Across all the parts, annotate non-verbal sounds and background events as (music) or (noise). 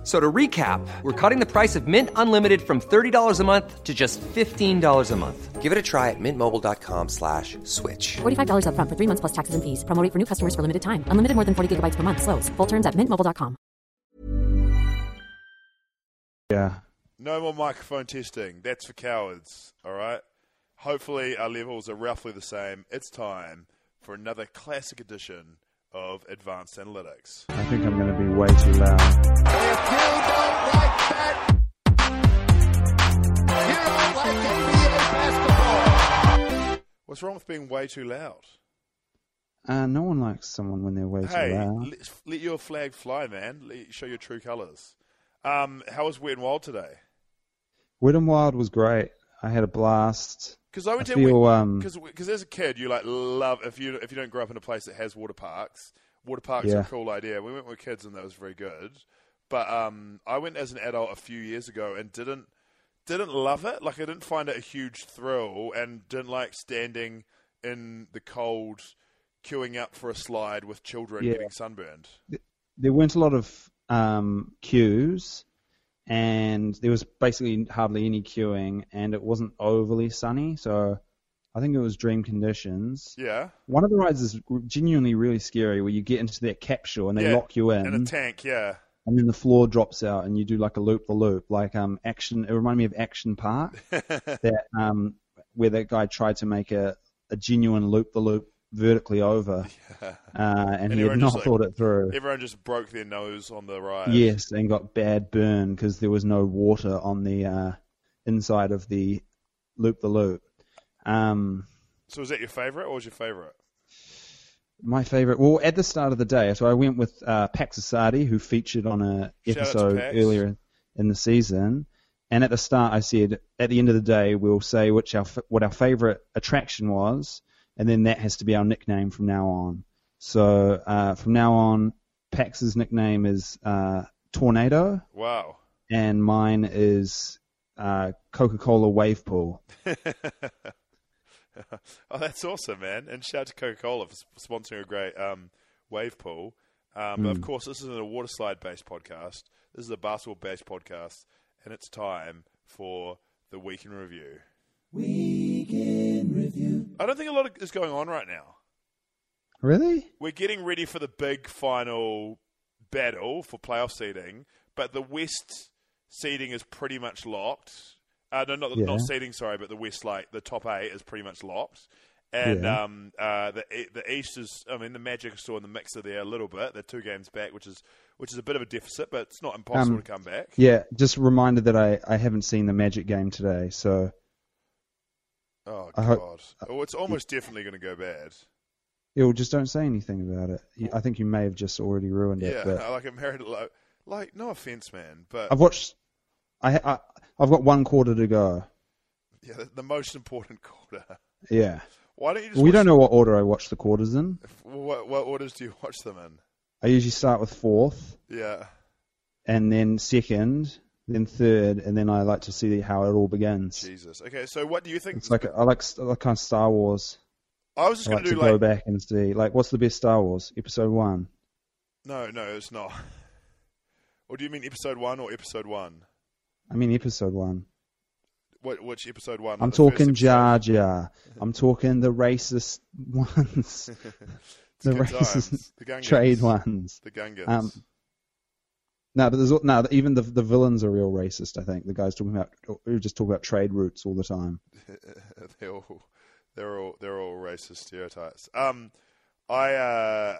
F- So to recap, we're cutting the price of Mint Unlimited from $30 a month to just $15 a month. Give it a try at mintmobile.com slash switch. $45 upfront for three months plus taxes and fees. Promo rate for new customers for limited time. Unlimited more than 40 gigabytes per month. Slows. Full terms at mintmobile.com. Yeah. No more microphone testing. That's for cowards. All right. Hopefully our levels are roughly the same. It's time for another classic edition of Advanced Analytics. I think I'm going to be way too loud. What's wrong with being way too loud? Uh, no one likes someone when they're way Hey, too loud. let, let your flag fly, man. Let, show your true colours. Um, how was Wet and Wild today? Wet and Wild was great. I had a blast. Because I went I feel, um, because as a kid you like love if you if you don't grow up in a place that has water parks. Water parks are a cool idea. We went with kids and that was very good. But um, I went as an adult a few years ago and didn't didn't love it. Like I didn't find it a huge thrill and didn't like standing in the cold queuing up for a slide with children Yeah. getting sunburned. There weren't a lot of um, queues, and there was basically hardly any queuing, and it wasn't overly sunny, so I think it was dream conditions. Yeah. One of the rides is genuinely really scary, where you get into that capsule and they Yeah, lock you in, In a tank, yeah. and then the floor drops out, and you do like a loop the loop, like um action. It reminded me of Action Park, (laughs) that um where that guy tried to make a a genuine loop the loop vertically over, (laughs) uh, and, he had not like, thought it through. Everyone just broke their nose on the ride. Yes, and got bad burn because there was no water on the uh, inside of the loop the loop. Um, So was that your favourite or was your favourite? my favorite, well, at the start of the day, so I went with uh, Pax Asadi, who featured on a Shout episode earlier in the season. And at the start, I said, at the end of the day, we'll say which our what our favorite attraction was, and then that has to be our nickname from now on. So uh, from now on, Pax's nickname is uh, Tornado. Wow. and mine is uh, Coca-Cola Wave Pool. (laughs) oh, that's awesome, man! And shout out to Coca Cola for sponsoring a great um, wave pool. Um, But of course, this isn't a water slide based podcast. This is a basketball based podcast, and it's time for the week in review. Week in review. I don't think a lot of- is going on right now. Really? We're getting ready for the big final battle for playoff seeding, but the West seeding is pretty much locked. Uh, no, not Yeah. not seeding, sorry, but the West, like the top eight, is pretty much locked. And Yeah. um, uh, the the East is, I mean, the Magic are still in the mixer there a little bit. They're two games back, which is which is a bit of a deficit, but it's not impossible Um, to come back. Yeah. Just a reminder that I, I haven't seen the Magic game today, so Oh I god! hope- oh, it's almost definitely going to go bad. Ew, just don't say anything about it. I think you may have just already ruined it. Yeah, But (laughs) like I'm married. Like, like, no offense, man, but I've watched. I, I I've got one quarter to go. yeah, the, the most important (laughs) quarter. Yeah. Why don't you just? We don't know what order I watch the quarters in. What, what orders do you watch them in? I usually start with fourth, Yeah. and then second, then third, and then I like to see how it all begins. Jesus. Okay, so what do you think? It's like I like I like kind of Star Wars. I was just I going like to to do go like back and see like what's the best Star Wars? Episode one. no, no, it's not. Or do you mean episode one or episode one? I mean episode one. What which episode one? I'm Like the first talking? Jar Jar. I'm talking the racist (laughs) ones, the racist times. The Gungans. trade ones. The Gungans. Um, no, but there's no even the the villains are real racist. I think the guys talking about who just talk about trade routes all the time. (laughs) they're all they're all they're all racist stereotypes. Um, I uh,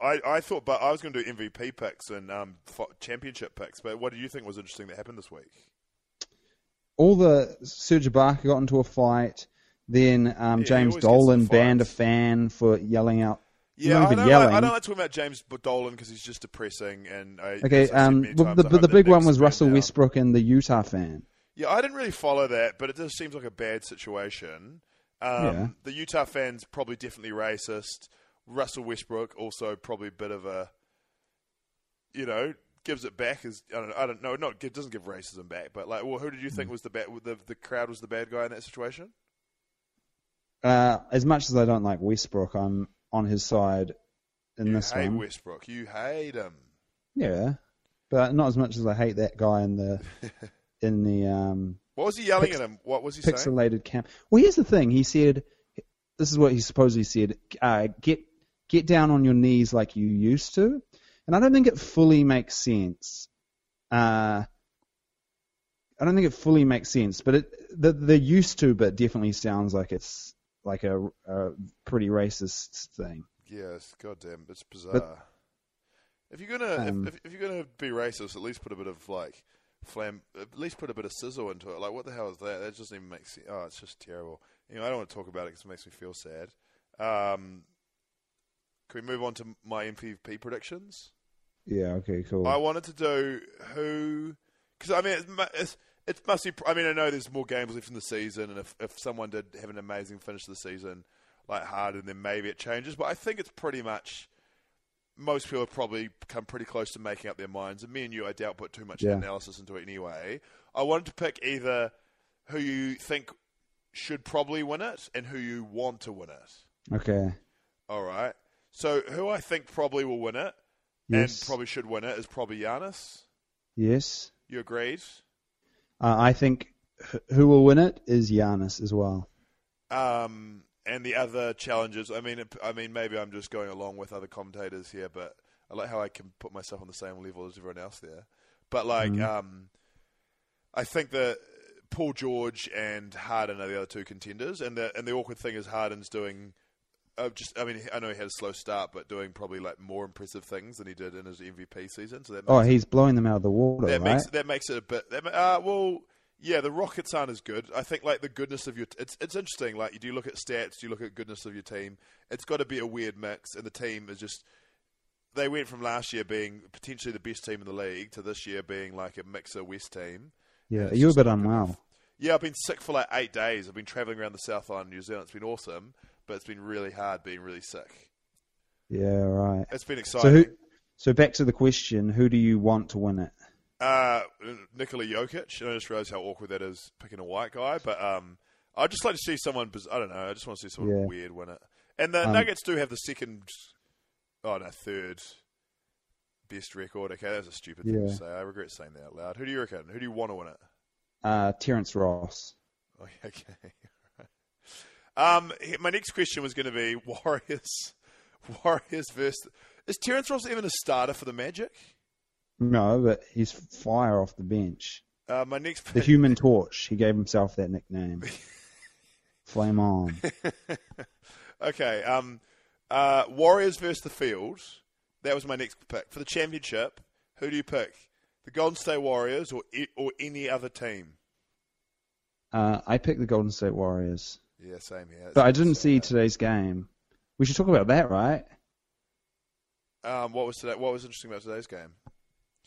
I I thought, but I was going to do MVP picks and um championship picks. But what do you think was interesting that happened this week? All the Serge Ibaka got into a fight. Then um, Yeah, James Dolan banned a fan for yelling out. Yeah, not I don't, yelling. like, I don't like talking about James Dolan because he's just depressing. And I, Okay, as um, well, the the, the big one was Russell down. Westbrook and the Utah fan. Yeah, I didn't really follow that, but it just seems like a bad situation. Um, Yeah. The Utah fans probably definitely racist. Russell Westbrook also probably a bit of a you know, gives it back is I don't know, I don't know, not it doesn't give racism back, but like, well, who did you think was the bad? The the crowd was the bad guy in that situation. Uh, as much as I don't like Westbrook, I'm on his side in you this hate one. Westbrook. You hate him. Yeah, but not as much as I hate that guy in the (laughs) in the um, What was he yelling Pix- at him? What was he saying? pixelated camp. Well, here's the thing. He said, "This is what he supposedly said: uh, get get down on your knees like you used to." And I don't think it fully makes sense. Uh, I don't think it fully makes sense, but it the the used to bit definitely sounds like it's like a, a pretty racist thing. Yes, goddamn, it's bizarre. if you're gonna Um, if, if, you're gonna be racist, at least put a bit of like flam, at least put a bit of sizzle into it. Like, what the hell is that? That doesn't even make sense. Oh, it's just terrible. You know, I don't want to talk about it because it makes me feel sad. Um, can we move on to my MVP predictions? Yeah. Okay. Cool. I wanted to do who, because I mean, it's, it's, it must be. I mean, I know there's more games left in the season, and if if someone did have an amazing finish to the season, like Harden, then maybe it changes. But I think it's pretty much. Most people have probably come pretty close to making up their minds, and me and you, I doubt, put too much Yeah. analysis into it anyway. I wanted to pick either who you think should probably win it and who you want to win it. okay. All right. So who I think probably will win it Yes. and probably should win it is probably Giannis. yes. You agreed? Uh, I think who will win it is Giannis as well. Um, and the other challenges. I mean, I mean, maybe I'm just going along with other commentators here, but I like how I can put myself on the same level as everyone else there. But like, um, I think that Paul George and Harden are the other two contenders, and the and the awkward thing is Harden's doing. Uh, just, I mean, I know he had a slow start, but doing probably like more impressive things than he did in his MVP season. So that Oh, he's blowing them out of the water, that right? makes that makes it a bit. That, uh, well, yeah, the Rockets aren't as good. I think like the goodness of your. It's it's interesting. Like you do look at stats, you look at goodness of your team. It's got to be a weird mix, and the team is just. They went from last year being potentially the best team in the league to this year being like a mixer West team. yeah, it's you're a bit unwell. Yeah, I've been sick for like eight days. I've been traveling around the South Island New Zealand. It's been awesome, but it's been really hard being really sick. Yeah, right. It's been So exciting. who? So back to the question: Who do you want to win it? Uh, Nikola Jokic. And I just realised how awkward that is picking a white guy, but um, I'd just like to see someone. I don't know. I just want to see someone Yeah. weird win it. And the Um, Nuggets do have the second. Oh no, third best record. Okay, that's a stupid thing to say. I regret saying that out loud. Who do you reckon? Who do you want to win it? Uh, Terrence Ross. Oh, (laughs) okay. Um, my next question was going to be (laughs) Warriors. Warriors versus. Is Terrence Ross even a starter for the Magic? No, but he's fire off the bench. Uh, my next The (laughs) Human Torch. He gave himself that nickname. (laughs) Flame on. Okay. Um, uh, Warriors versus the Field. That was my next pick for the championship. Who do you pick? The Golden State Warriors or or any other team? Uh, I picked the Golden State Warriors, Yeah, same here. but I didn't see today's game. We should talk about that, right? Um, what was today? What was interesting about today's game?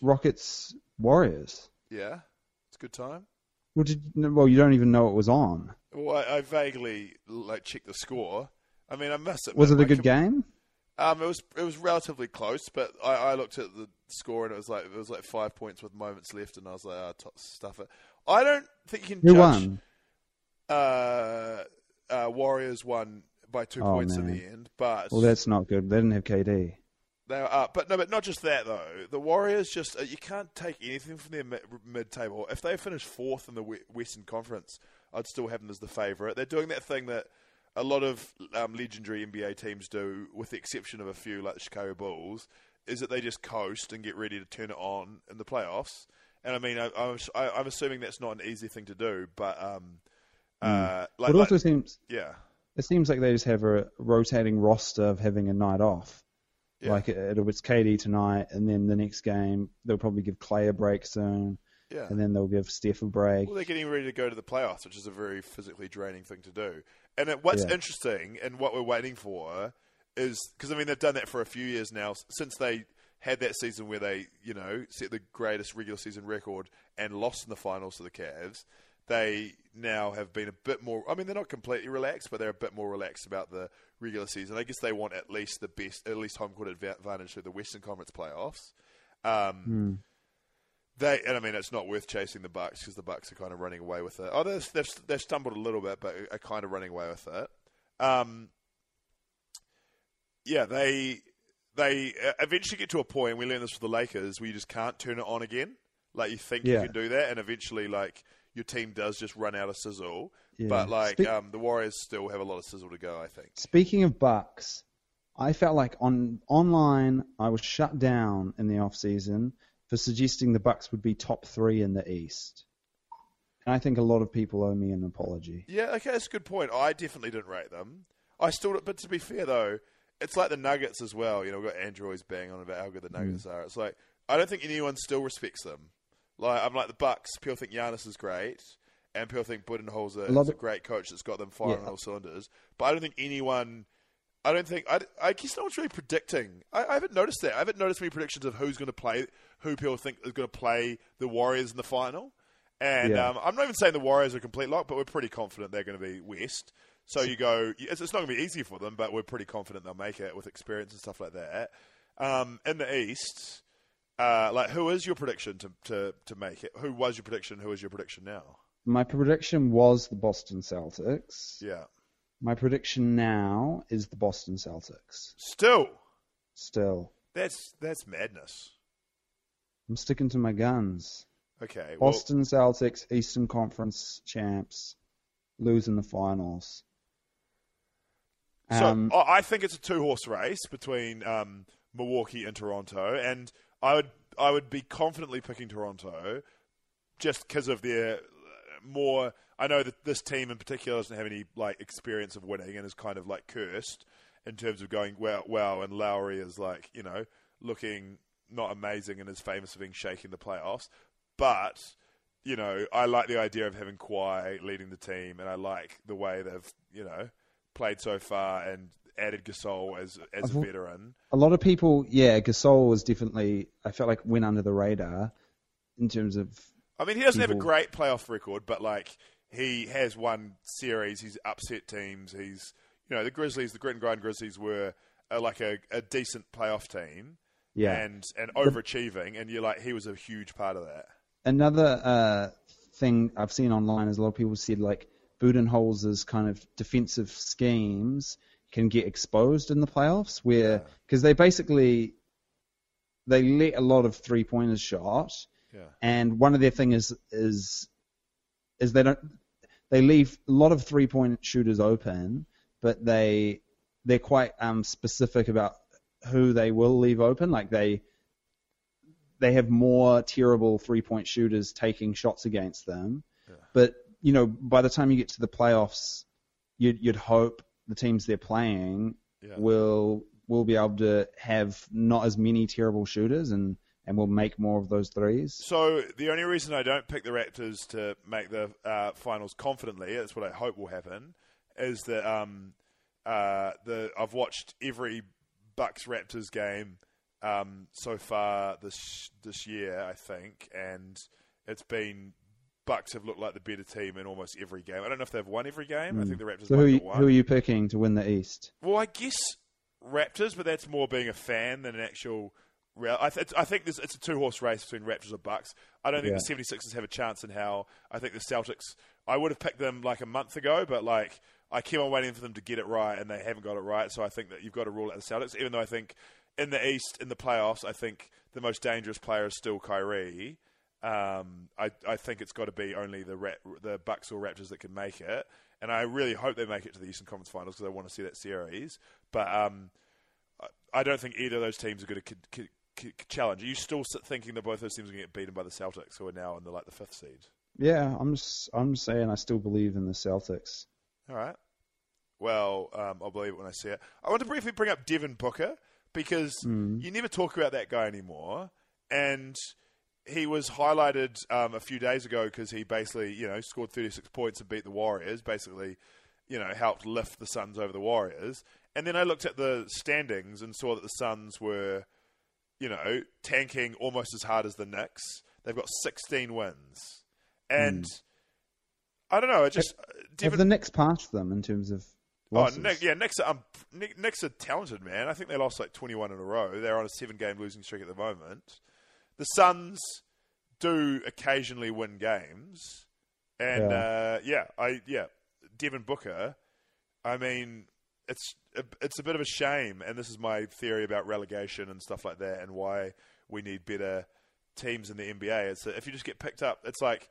Rockets Warriors. Yeah, it's a good time. Well, did, well, you don't even know it was on. Well, I, I vaguely like checked the score. I mean, I must admit, Was it a good com- game? Um, it was it was relatively close, but I, I looked at the score and it was like it was like five points with moments left, and I was like, oh, stuff it. I don't think you can Who judge. won? Uh, uh, Warriors won by two Oh, points in the end, but Well, that's not good. They didn't have KD. they are up. But no, but not just that though. The Warriors just uh, you can't take anything from their mid-table. If they finish fourth in the Western Conference, I'd still have them as the favourite. They're doing that thing that a lot of um, legendary NBA teams do, with the exception of a few like the Chicago Bulls, is that they just coast and get ready to turn it on in the playoffs. And I mean, I, I'm assuming that's not an easy thing to do, but um, uh, like, it also like- seems yeah. it seems like they just have a rotating roster of having a night off. Yeah. Like it, it was KD tonight, and then the next game they'll probably give Clay a break soon, Yeah. and then they'll give Steph a break. Well, they're getting ready to go to the playoffs, which is a very physically draining thing to do. And it, what's Yeah. interesting and what we're waiting for is because I mean they've done that for a few years now since they had that season where they you know set the greatest regular season record and lost in the finals to the Cavs. They now have been a bit more. I mean, they're not completely relaxed, but they're a bit more relaxed about the regular season. I guess they want at least the best, at least home court advantage through the Western Conference playoffs. Um, Hmm. They and I mean it's not worth chasing the Bucks because the Bucks are kind of running away with it. Oh, they've, they've they've stumbled a little bit, but are kind of running away with it. Um, yeah, they they eventually get to a point. We learned this with the Lakers where you just can't turn it on again. Like you think Yeah. you can do that, and eventually, like your team does just run out of sizzle. Yeah. But like Speak- um, the Warriors still have a lot of sizzle to go. I think. Speaking of Bucks, I felt like on online I was shut down in the off season for suggesting the Bucks would be top three in the East, and I think a lot of people owe me an apology. Yeah, okay, that's a good point. I definitely didn't rate them. I still, but to be fair though, it's like the Nuggets as well. You know, we've got Androids bang on about how good the Nuggets are. It's like I don't think anyone still respects them. Like I'm like the Bucks. People think Giannis is great, and people think Budenholzer is a great coach that's got them firing Yeah. on all cylinders. But I don't think anyone. I don't think I, I guess no one's really predicting. I, I haven't noticed that. I haven't noticed many predictions of who's going to play, who people think is going to play the Warriors in the final. And Yeah. um, I'm not even saying the Warriors are a complete lock, but we're pretty confident they're going to be West. So you go, it's, it's not going to be easy for them, but we're pretty confident they'll make it with experience and stuff like that. Um, in the East, uh, like who is your prediction to, to, to make it? Who was your prediction? Who is your prediction now? My prediction was the Boston Celtics. Yeah, My prediction now is the Boston Celtics. still, Still, that's that's madness. I'm sticking to my guns. Okay, well, Boston Celtics, Eastern Conference champs, losing the finals. So Um, I I think it's a two horse race between um, Milwaukee and Toronto, and I would I would be confidently picking Toronto just because of their uh, more. I know that this team in particular doesn't have any like experience of winning and is kind of like cursed in terms of going well. Well, and Lowry is like you know looking not amazing and is famous for being shaky in the playoffs, but. You know, I like the idea of having Kawhi leading the team, and I like the way they've, you know, played so far and added Gasol as as a I've- veteran. a lot of people, yeah, Gasol was definitely. I felt like went under the radar in terms of. I mean, he doesn't have a great playoff record, but like he has won series. He's upset teams. He's you know the Grizzlies, the grit and grind Grizzlies were uh, like a, a decent playoff team, Yeah. and and overachieving. And you're like he was a huge part of that. Another uh, thing I've seen online is a lot of people said like Budenholzer's kind of defensive schemes can get exposed in the playoffs, where because they basically they let a lot of three pointers shot, Yeah. and one of their thing is is is they don't they leave a lot of three point shooters open, but they they're quite um, specific about who they will leave open. Like they they have more terrible three point shooters taking shots against them. But you know, by the time you get to the playoffs, you'd, you'd hope the teams they're playing Yeah. will will be able to have not as many terrible shooters and and will make more of those threes. So the only reason I don't pick the Raptors to make the uh, finals confidently, that's what I hope will happen, is that um, uh, the I've watched every Bucks Raptors game um, so far this this year, I think, and it's been Bucks have looked like the better team in almost every game. I don't know if they've won every game. I think hmm. the Raptors So who have you, won. who are you picking to win the East? Well, I guess Raptors, but that's more being a fan than an actual. Real, I, th- I think it's a two horse race between Raptors and Bucks. I don't think Yeah. the 76ers have a chance in hell. I think the Celtics. I would have picked them like a month ago, but like I keep on waiting for them to get it right, and they haven't got it right. So I think that you've got to rule out the Celtics. Even though I think in the East, in the playoffs, I think the most dangerous player is still Kyrie. Um, I, I think it's got to be only the Ra- the Bucks or Raptors that can make it, and I really hope they make it to the Eastern Conference Finals because I want to see that series. But um, I- I don't think either of those teams are going to c- c- challenge. Are you still thinking that both those teams are going to get beaten by the Celtics, who are now in the like the fifth seed? Yeah, I'm just, I'm saying I still believe in the Celtics. All right. Well, um, I'll believe it when I see it. I want to briefly bring up Devin Booker because you never talk about that guy anymore, and he was highlighted um, a few days ago because he basically, you know, scored 36 points and beat the Warriors. Basically, you know, helped lift the Suns over the Warriors. And then I looked at the standings and saw that the Suns were, you know, tanking almost as hard as the Knicks. They've got 16 wins, and I don't know. It just Have Devin, the Knicks passed them in terms of Oh. Nick, yeah, Knicks are, um, Nick, Knicks are talented, man. I think they lost like 21 in a row. They're on a seven game losing streak at the moment. The Suns do occasionally win games, and Yeah. uh, yeah, I yeah, Devin Booker. I mean, it's a, it's a bit of a shame, and this is my theory about relegation and stuff like that, and why we need better teams in the NBA. It's that if you just get picked up, it's like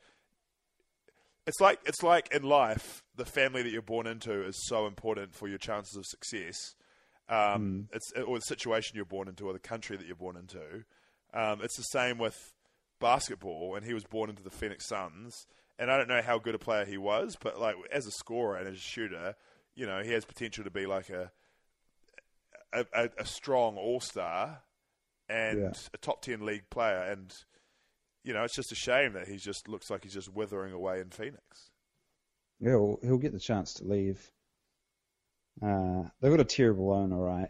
it's like it's like in life, the family that you're born into is so important for your chances of success. Um, It's or the situation you're born into, or the country that you're born into. Um, it's the same with basketball, and he was born into the Phoenix Suns. And I don't know how good a player he was, but like as a scorer and as a shooter, you know, he has potential to be like a a, a, a strong all star and Yeah. a top ten league player. And you know, it's just a shame that he just looks like he's just withering away in Phoenix. Yeah, he'll, he'll get the chance to leave. Uh, they've got a terrible owner, right?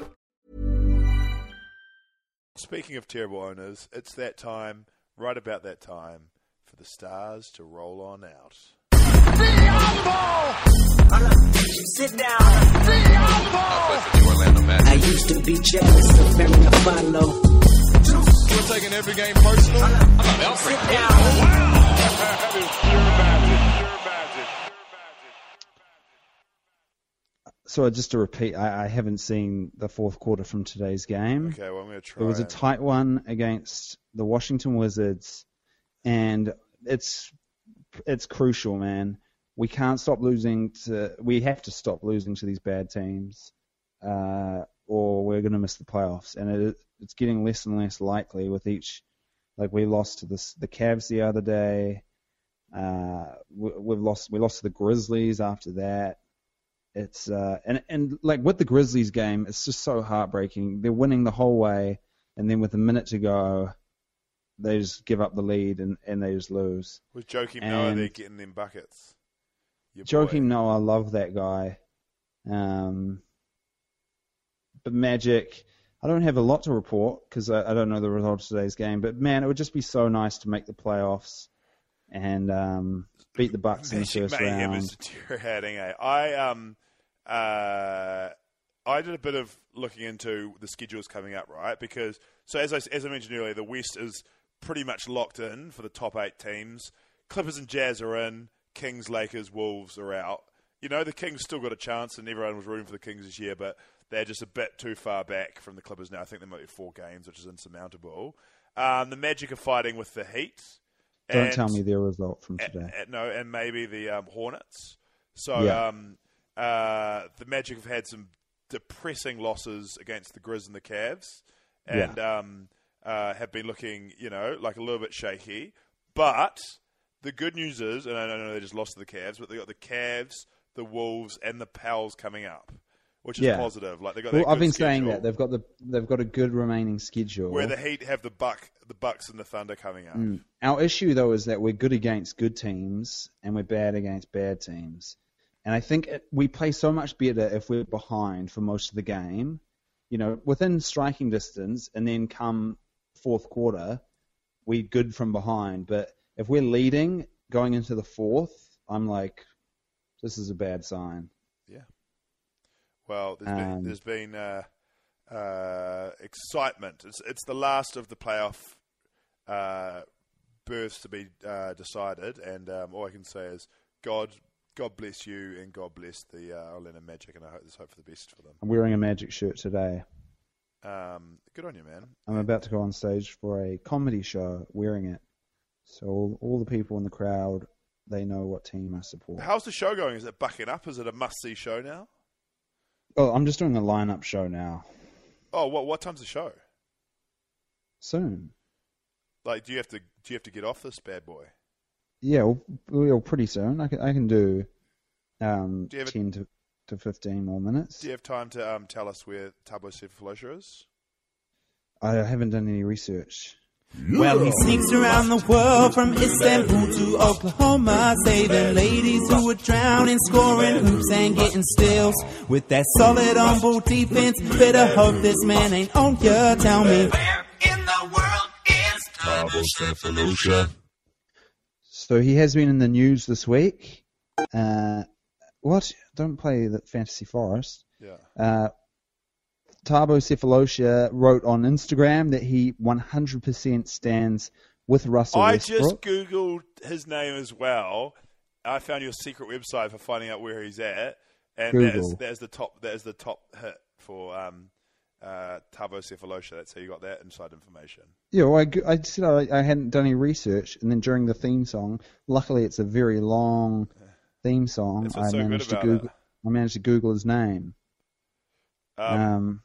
Speaking of terrible owners, it's that time, right about that time, for the stars to roll on out. Sit down. I used to be jealous of Barry Apollo. You're taking every game personal. Sit down. (laughs) So just to repeat, I, I haven't seen the fourth quarter from today's game. Okay, well, I'm going to try. It was a tight one against the Washington Wizards, and it's it's crucial, man. We can't stop losing to. We have to stop losing to these bad teams, uh, or we're going to miss the playoffs. And it, it's getting less and less likely with each. Like we lost to the the Cavs the other day. Uh, we, we've lost. We lost to the Grizzlies after that. It's uh, and and like with the Grizzlies game, it's just so heartbreaking. They're winning the whole way, and then with a minute to go, they just give up the lead and, and they just lose. With Joakim Noah, they're and- getting them buckets. Your boy. Joakim Noah, I love that guy. Um, but Magic, I don't have a lot to report because I, I don't know the result of today's game. But man, it would just be so nice to make the playoffs and um, beat the Bucks in the first round. is deteriorating. Eh? I um uh I did a bit of looking into the schedules coming up, right? Because so as I as I mentioned earlier, the West is pretty much locked in for the top eight teams. Clippers and Jazz are in. Kings, Lakers, Wolves are out. You know, the Kings still got a chance, and everyone was rooting for the Kings this year, but they're just a bit too far back from the Clippers now. I think they might be four games, which is insurmountable. Um, the Magic are fighting with the Heat. Don't and- tell me their result from today. a- no, and maybe the um, Hornets. So Yeah. um, uh, the Magic have had some depressing losses against the Grizz and the Cavs, and um, uh, have been looking, you know, like a little bit shaky. But the good news is, and I don't know they just lost to the Cavs, but they got the Cavs, the Wolves, and the Pels coming up, which is Yeah. positive. Like they got Well, I've been saying that they've got the they've got a good remaining schedule. where the Heat have the Buck, the Bucks, and the Thunder coming up. Mm. Our issue though is that we're good against good teams and we're bad against bad teams. And I think it, we play so much better if we're behind for most of the game, you know, within striking distance, and then come fourth quarter, we're good from behind. But if we're leading going into the fourth, I'm like, this is a bad sign. Yeah. Well, there's been, Um, there's been uh, uh, excitement. It's, it's the last of the playoff uh, berths to be uh, decided, and um, all I can say is God, God bless you, and God bless the uh, Orlando Magic, and I hope, let's hope for the best for them. I'm wearing a magic shirt today. Um, good on you, man. I'm about to go on stage for a comedy show wearing it. So all, all the people in the crowd, they know what team I support. How's the show going? Is it bucking up? Is it a must-see show now? Oh, I'm just doing a lineup show now. Oh, what what time's the show? Soon. Like, do you have to do you have to get off this bad boy? Yeah, well, well pretty soon. I can I can do um Do you have a- ten to to 15 more minutes. Do you have time to um, tell us where Thabo Sefolosha is? I haven't done any research. Well, he sneaks around the world from Istanbul to Oklahoma, saving ladies who were drowning, scoring hoops and getting steals. With that solid on ball defense, better hope this man ain't on ya. Tell me, So he has been in the news this week. Uh, what? Don't play the Fantasy Forest. Yeah. Uh, Thabo Sefolosha wrote on Instagram that he 100% stands with Russell I Westbrook. just googled his name as well. I found your secret website for finding out where he's at, and that is, that is, the top. That is the top hit for um, uh, Thabo Sefolosha. That's how you got that inside information. Yeah, well, I, I said I, I hadn't done any research, and then during the theme song, luckily it's a very long theme song. I so managed to Google. it. I managed to Google his name. Um, Um,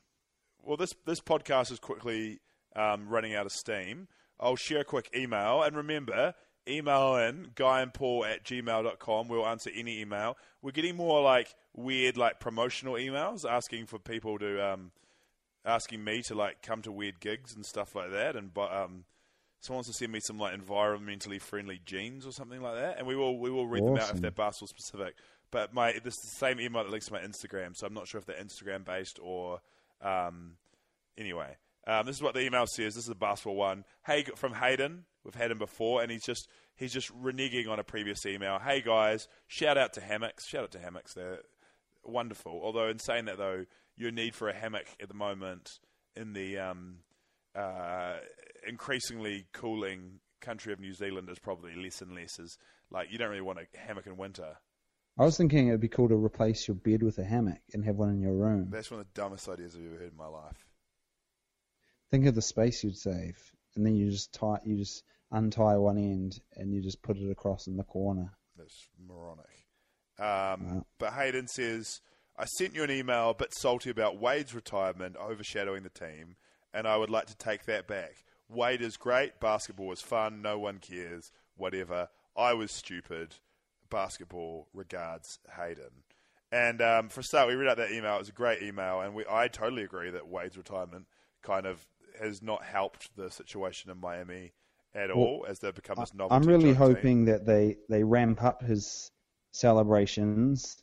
Well, this this podcast is quickly um, running out of steam. I'll share a quick email. And remember, email in guyandpaul at gmail.com. We'll answer any email. We're getting more like weird, like promotional emails asking for people to, um, asking me to like come to weird gigs and stuff like that. And but um, someone wants to send me some like environmentally friendly jeans or something like that. And we will we will read them out if they're Barstool specific. But my this is the same email that links to my Instagram, so I'm not sure if they're Instagram based or um, anyway, um, this is what the email says. This is a basketball one. Hey, from Hayden. We've had him before, and he's just he's just reneging on a previous email. Hey guys, shout out to hammocks. Shout out to hammocks. They're wonderful. Although in saying that though, your need for a hammock at the moment in the um, uh, increasingly cooling country of New Zealand is probably less and less. Is like you don't really want a hammock in winter. I was thinking it'd be cool to replace your bed with a hammock and have one in your room. That's one of the dumbest ideas I've ever heard in my life. Think of the space you'd save, and then you just tie, you just untie one end, and you just put it across in the corner. That's moronic. Um, But Hayden says, I sent you an email a bit salty about Wade's retirement overshadowing the team, and I would like to take that back. Wade is great. Basketball is fun. No one cares. Whatever. I was stupid. Basketball regards Hayden. And um, for a start, we read out that email. It was a great email, and we, I totally agree that Wade's retirement kind of has not helped the situation in Miami at all as they've become this novelty. I'm really joint team. hoping that they they ramp up his celebrations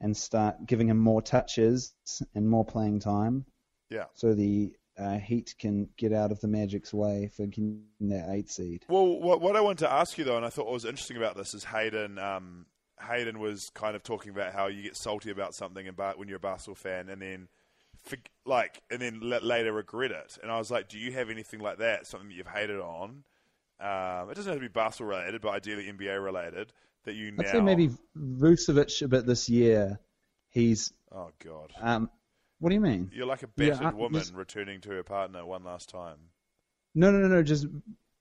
and start giving him more touches and more playing time, Yeah. so the uh, Heat can get out of the Magic's way for getting that eight seed. Well, what, what I wanted to ask you though, and I thought what was interesting about this is Hayden. Um, Hayden was kind of talking about how you get salty about something about when you're a basketball fan, and then for, like, and then l- later regret it. And I was like, do you have anything like that? Something that you've hated on? Um, it doesn't have to be basketball related, but ideally NBA related. That you I'd say maybe Vucevic a bit this year. He's Oh God. um, what do you mean? You're like a Yeah, battered I- woman just- returning to her partner one last time. No, no, no, no. Just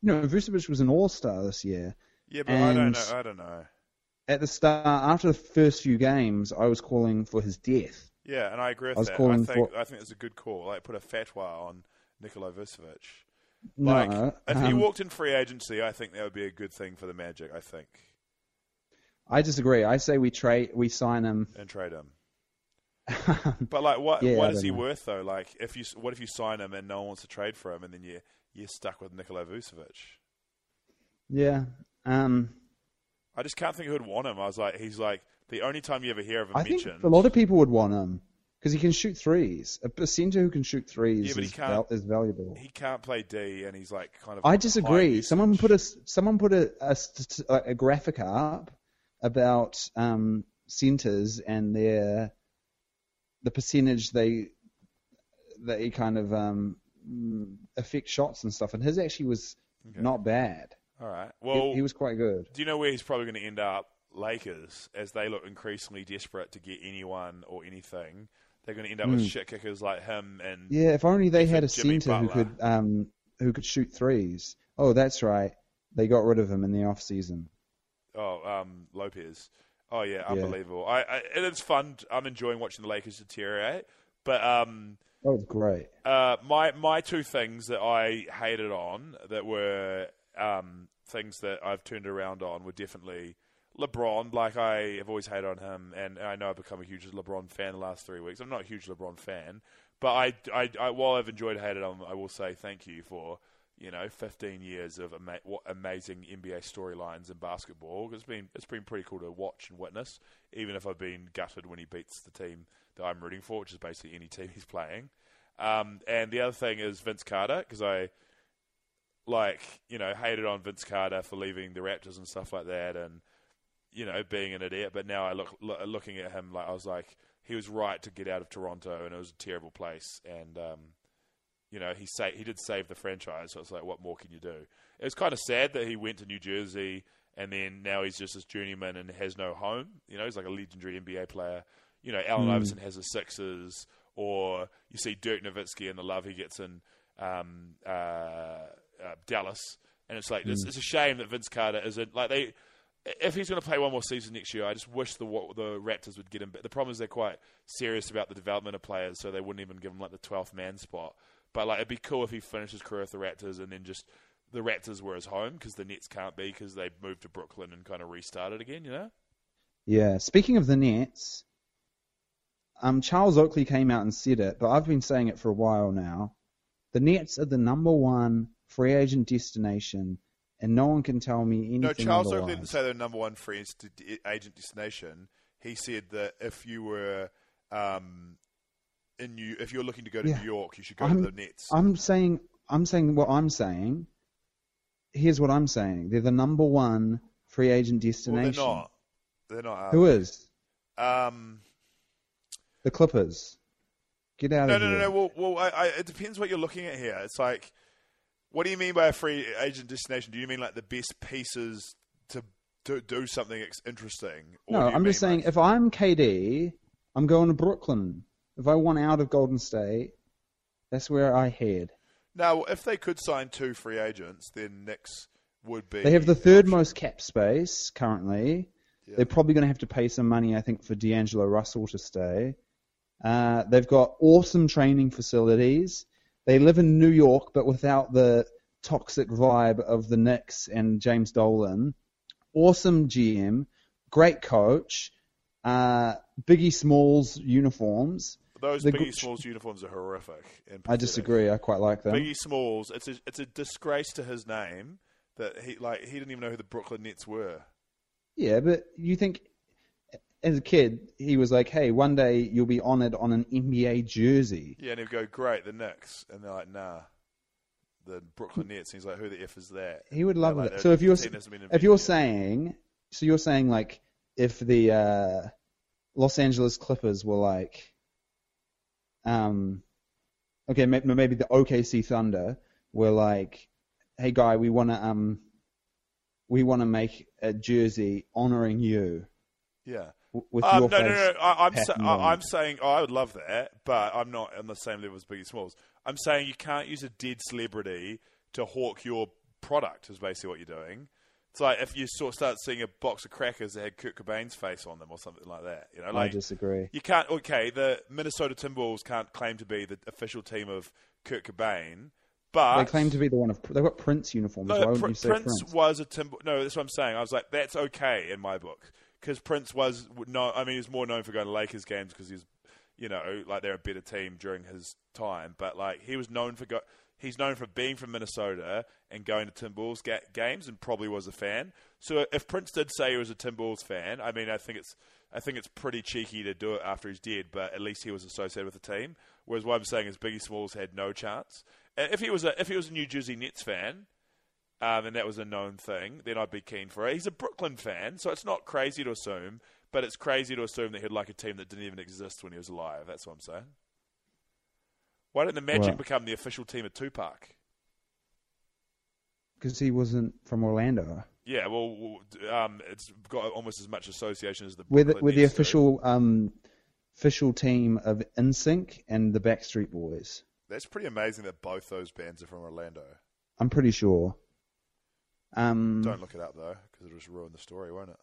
no. Vucevic was an All Star this year. Yeah, but I don't know. I don't know. At the start, after the first few games, I was calling for his death. Yeah, and I agree with I was that. I calling think for- I think it's a good call. Like put a fatwa on Nikola Vucevic. No, Like if he um, walked in free agency, I think that would be a good thing for the Magic. I think I disagree. I say we trade, we sign him. and trade him. (laughs) But like, what Yeah, what is he know. worth though? Like, if you what if you sign him and no one wants to trade for him, and then you you're stuck with Nikola Vucevic? Yeah. Um, I just can't think who'd want him. I was like, he's like the only time you ever hear of him I think a lot of people would want him because he can shoot threes. A center who can shoot threes Yeah, but he is, can't- val- is valuable. he can't play D, and he's like kind of. I disagree. Someone put a someone put a a, a graphic up about um, centers and their the percentage they they kind of um, mm, affect shots and stuff, and his actually was not bad. All right. Well, he, was quite good. Do you know where he's probably going to end up? Lakers, as they look increasingly desperate to get anyone or anything. They're going to end up with shit kickers like him and Hmm. Yeah, if only they had a Jimmy center who could um, who could shoot threes. Oh, that's right. They got rid of him in the off season. Oh um, Lopez. Oh yeah, unbelievable. I, I and it's fun. I'm enjoying watching the Lakers deteriorate. But um, That was great. uh, my my two things that I hated on that were um, things that I've turned around on were definitely LeBron, like I have always hated on him, and I know I've become a huge LeBron fan the last three weeks. I'm not a huge LeBron fan, but I, I, I while I've enjoyed hated on him, I will say thank you for you know 15 years of ama- amazing NBA storylines in basketball. It's been it's been pretty cool to watch and witness, even if I've been gutted when he beats the team that I'm rooting for, which is basically any (laughs) team he's playing. Um, and the other thing is Vince Carter because I like you know hated on Vince Carter for leaving the Raptors and stuff like that, and you know being an idiot. But now I look, look looking at him like I was like he was right to get out of Toronto, and it was a terrible place, and um, you know he sa- he did save the franchise. So it's like what more can you do? It was kind of sad that he went to New Jersey. And then now he's just this journeyman and has no home. You know, he's like a legendary NBA player. You know, Allen Mm. Iverson has the Sixers, or you see Dirk Nowitzki and the love he gets in um, uh, uh, Dallas, and it's like it's, it's a shame that Vince Carter isn't like they. If he's going to play one more season next year, I just wish the what the Raptors would get him. But the problem is they're quite serious about the development of players, so they wouldn't even give him like the twelfth man spot. But like it'd be cool if he finished his career with the Raptors and then just the Raptors were his home because the Nets can't be because they moved to Brooklyn and kind of restarted again. You know? Yeah. Speaking of the Nets, um, Charles Oakley came out and said it, but I've been saying it for a while now. The Nets are the number one free agent destination, and no one can tell me anything No, Charles otherwise. Oakley didn't say they're number one free agent- agent destination. He said that if you were um, in New, if you're looking to go to Yeah. New York, you should go I'm, to the Nets. I'm saying, I'm saying what I'm saying. Here's what I'm saying: they're the number one free agent well, destination. they're not. They're not. Who they? is Um, the Clippers? Get out no, of no, here. no, no. Well, well I, I, it depends what you're looking at here. It's like, what do you mean by a free agent destination? Do you mean like the best pieces to do, do something interesting? Or No, I'm just saying like- if I'm KD, I'm going to Brooklyn. If I want out of Golden State, that's where I head. Now, if they could sign two free agents, then Knicks would be. They have the third option. most cap space currently. They're probably going to have to pay some money, I think, for D'Angelo Russell to stay. Uh, they've got awesome training facilities. They live in New York, but without the toxic vibe of the Knicks and James Dolan. Awesome GM, great coach, uh, Biggie Smalls uniforms. Those the Biggie Smalls uniforms are horrific. and I disagree. I quite like them. Biggie Smalls, it's a it's a disgrace to his name that he like he didn't even know who the Brooklyn Nets were. Yeah, but you think as a kid he was like, "Hey, one day you'll be honored on an NBA jersey." Yeah, and he'd go, "Great, the Knicks," and they're like, "Nah." The Brooklyn Nets. And he's like, "Who the f is that?" He would love like, it. So if you're team hasn't been if you're yet." saying, so you're saying like if the uh, Los Angeles Clippers were like, um, okay, maybe the OKC Thunder were like, "Hey, guy, we want to um, we want to make a jersey honoring you yeah. with Um, your no, face." no, no, I, I'm sa- I, I'm saying oh, I would love that, but I'm not on the same level as Biggie Smalls. I'm saying you can't use a dead celebrity to hawk your product. Is basically what you're doing. It's like if you sort of start seeing a box of crackers that had Kurt Cobain's face on them or something like that. You know, I disagree. you can't. Okay, the Minnesota Timberwolves can't claim to be the official team of Kurt Cobain, but They claim to be the one of they've got Prince uniforms. No, Pr- Prince, Prince? was a Timber. No, that's what I'm saying. I was like, that's okay in my book because Prince was no. I mean, he was more known for going to Lakers games because he's, you know, like they're a better team during his time. But like he was known for go. He's known for being from Minnesota and going to Timberwolves ga- games, and probably was a fan. So if Prince did say he was a Timberwolves fan, I mean, I think it's I think it's pretty cheeky to do it after he's dead. But at least he was associated with the team. Whereas what I'm saying is Biggie Smalls had no chance. Uh, If he was a if he was a New Jersey Nets fan, um, and that was a known thing, then I'd be keen for it. He's a Brooklyn fan, so it's not crazy to assume, but it's crazy to assume that he'd like a team that didn't even exist when he was alive. That's what I'm saying. Why didn't the Magic become the official team of Tupac? Because he wasn't from Orlando. Yeah, well, um, it's got almost as much association as the We're the, we're the official um, official team of NSYNC and the Backstreet Boys. That's pretty amazing that both those bands are from Orlando. I'm pretty sure. Um, Don't look it up though, because it'll just ruin the story, won't it?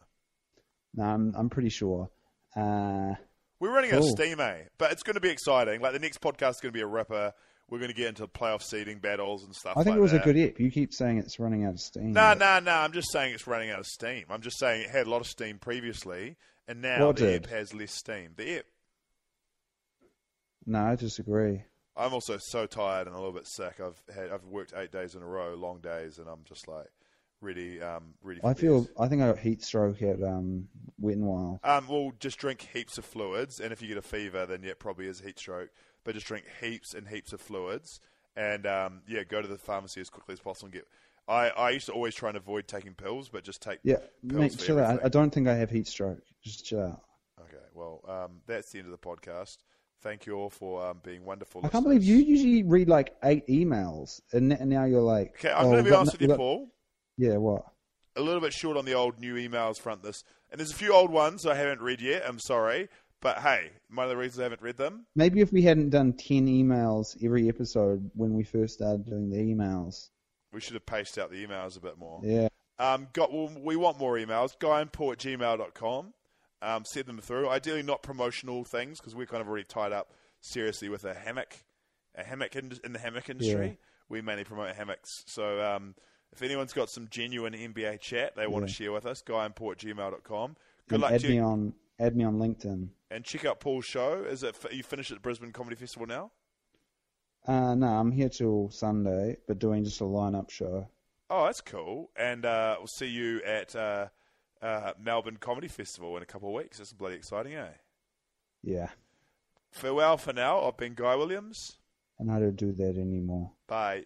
no, I'm, I'm pretty sure. Uh, We're running out of steam, eh? But it's going to be exciting. Like the next podcast is going to be a ripper. we're going to get into playoff seeding battles and stuff. I think like it was that. a good ep. You keep saying it's running out of steam. No, no, no. I'm just saying it's running out of steam. I'm just saying it had a lot of steam previously, and now What the did? ep has less steam. The ep. No, I disagree. I'm also so tired and a little bit sick. I've had I've worked eight days in a row, long days, and I'm just like ready, um. For I feel. I think I got heat stroke at um, Wet n Wild. Um, well, just drink heaps of fluids, and if you get a fever, then yeah, it probably is heat stroke. But just drink heaps and heaps of fluids, and um, yeah, go to the pharmacy as quickly as possible and get. I, I used to always try and avoid taking pills, but just take Yeah, pills mate, chill out. I. I don't think I have heat stroke. Just chill out. Okay, well, um, that's the end of the podcast. Thank you all for um, being wonderful. I can't believe you usually read like eight emails, and, n- and now you're like. Okay, I'm oh, going to be honest with you, Paul. Yeah, what? A little bit short on the old new emails front. This and there's a few old ones I haven't read yet. I'm sorry, but hey, one of the reasons I haven't read them. Maybe if we hadn't done ten emails every episode when we first started doing the emails. We should have paced out the emails a bit more. Yeah. Um, got well, we want more emails. Guyandpaul at gmail.com. Um, send them through. Ideally, not promotional things because we're kind of already tied up seriously with a hammock, a hammock in, in the hammock industry. Yeah. We mainly promote hammocks. So um, if anyone's got some genuine NBA chat they want to share with us, guyandpaul at gmail.com. Good and luck add to me you. on add me on LinkedIn. And check out Paul's show. Is it you finished at the Brisbane Comedy Festival now? Uh, no, I'm here till Sunday, but doing just a lineup show. Oh, that's cool. And uh, we'll see you at uh, uh, Melbourne Comedy Festival in a couple of weeks. That's bloody exciting, eh? Yeah, Farewell for now. I've been Guy Williams. and I don't do that anymore. Bye.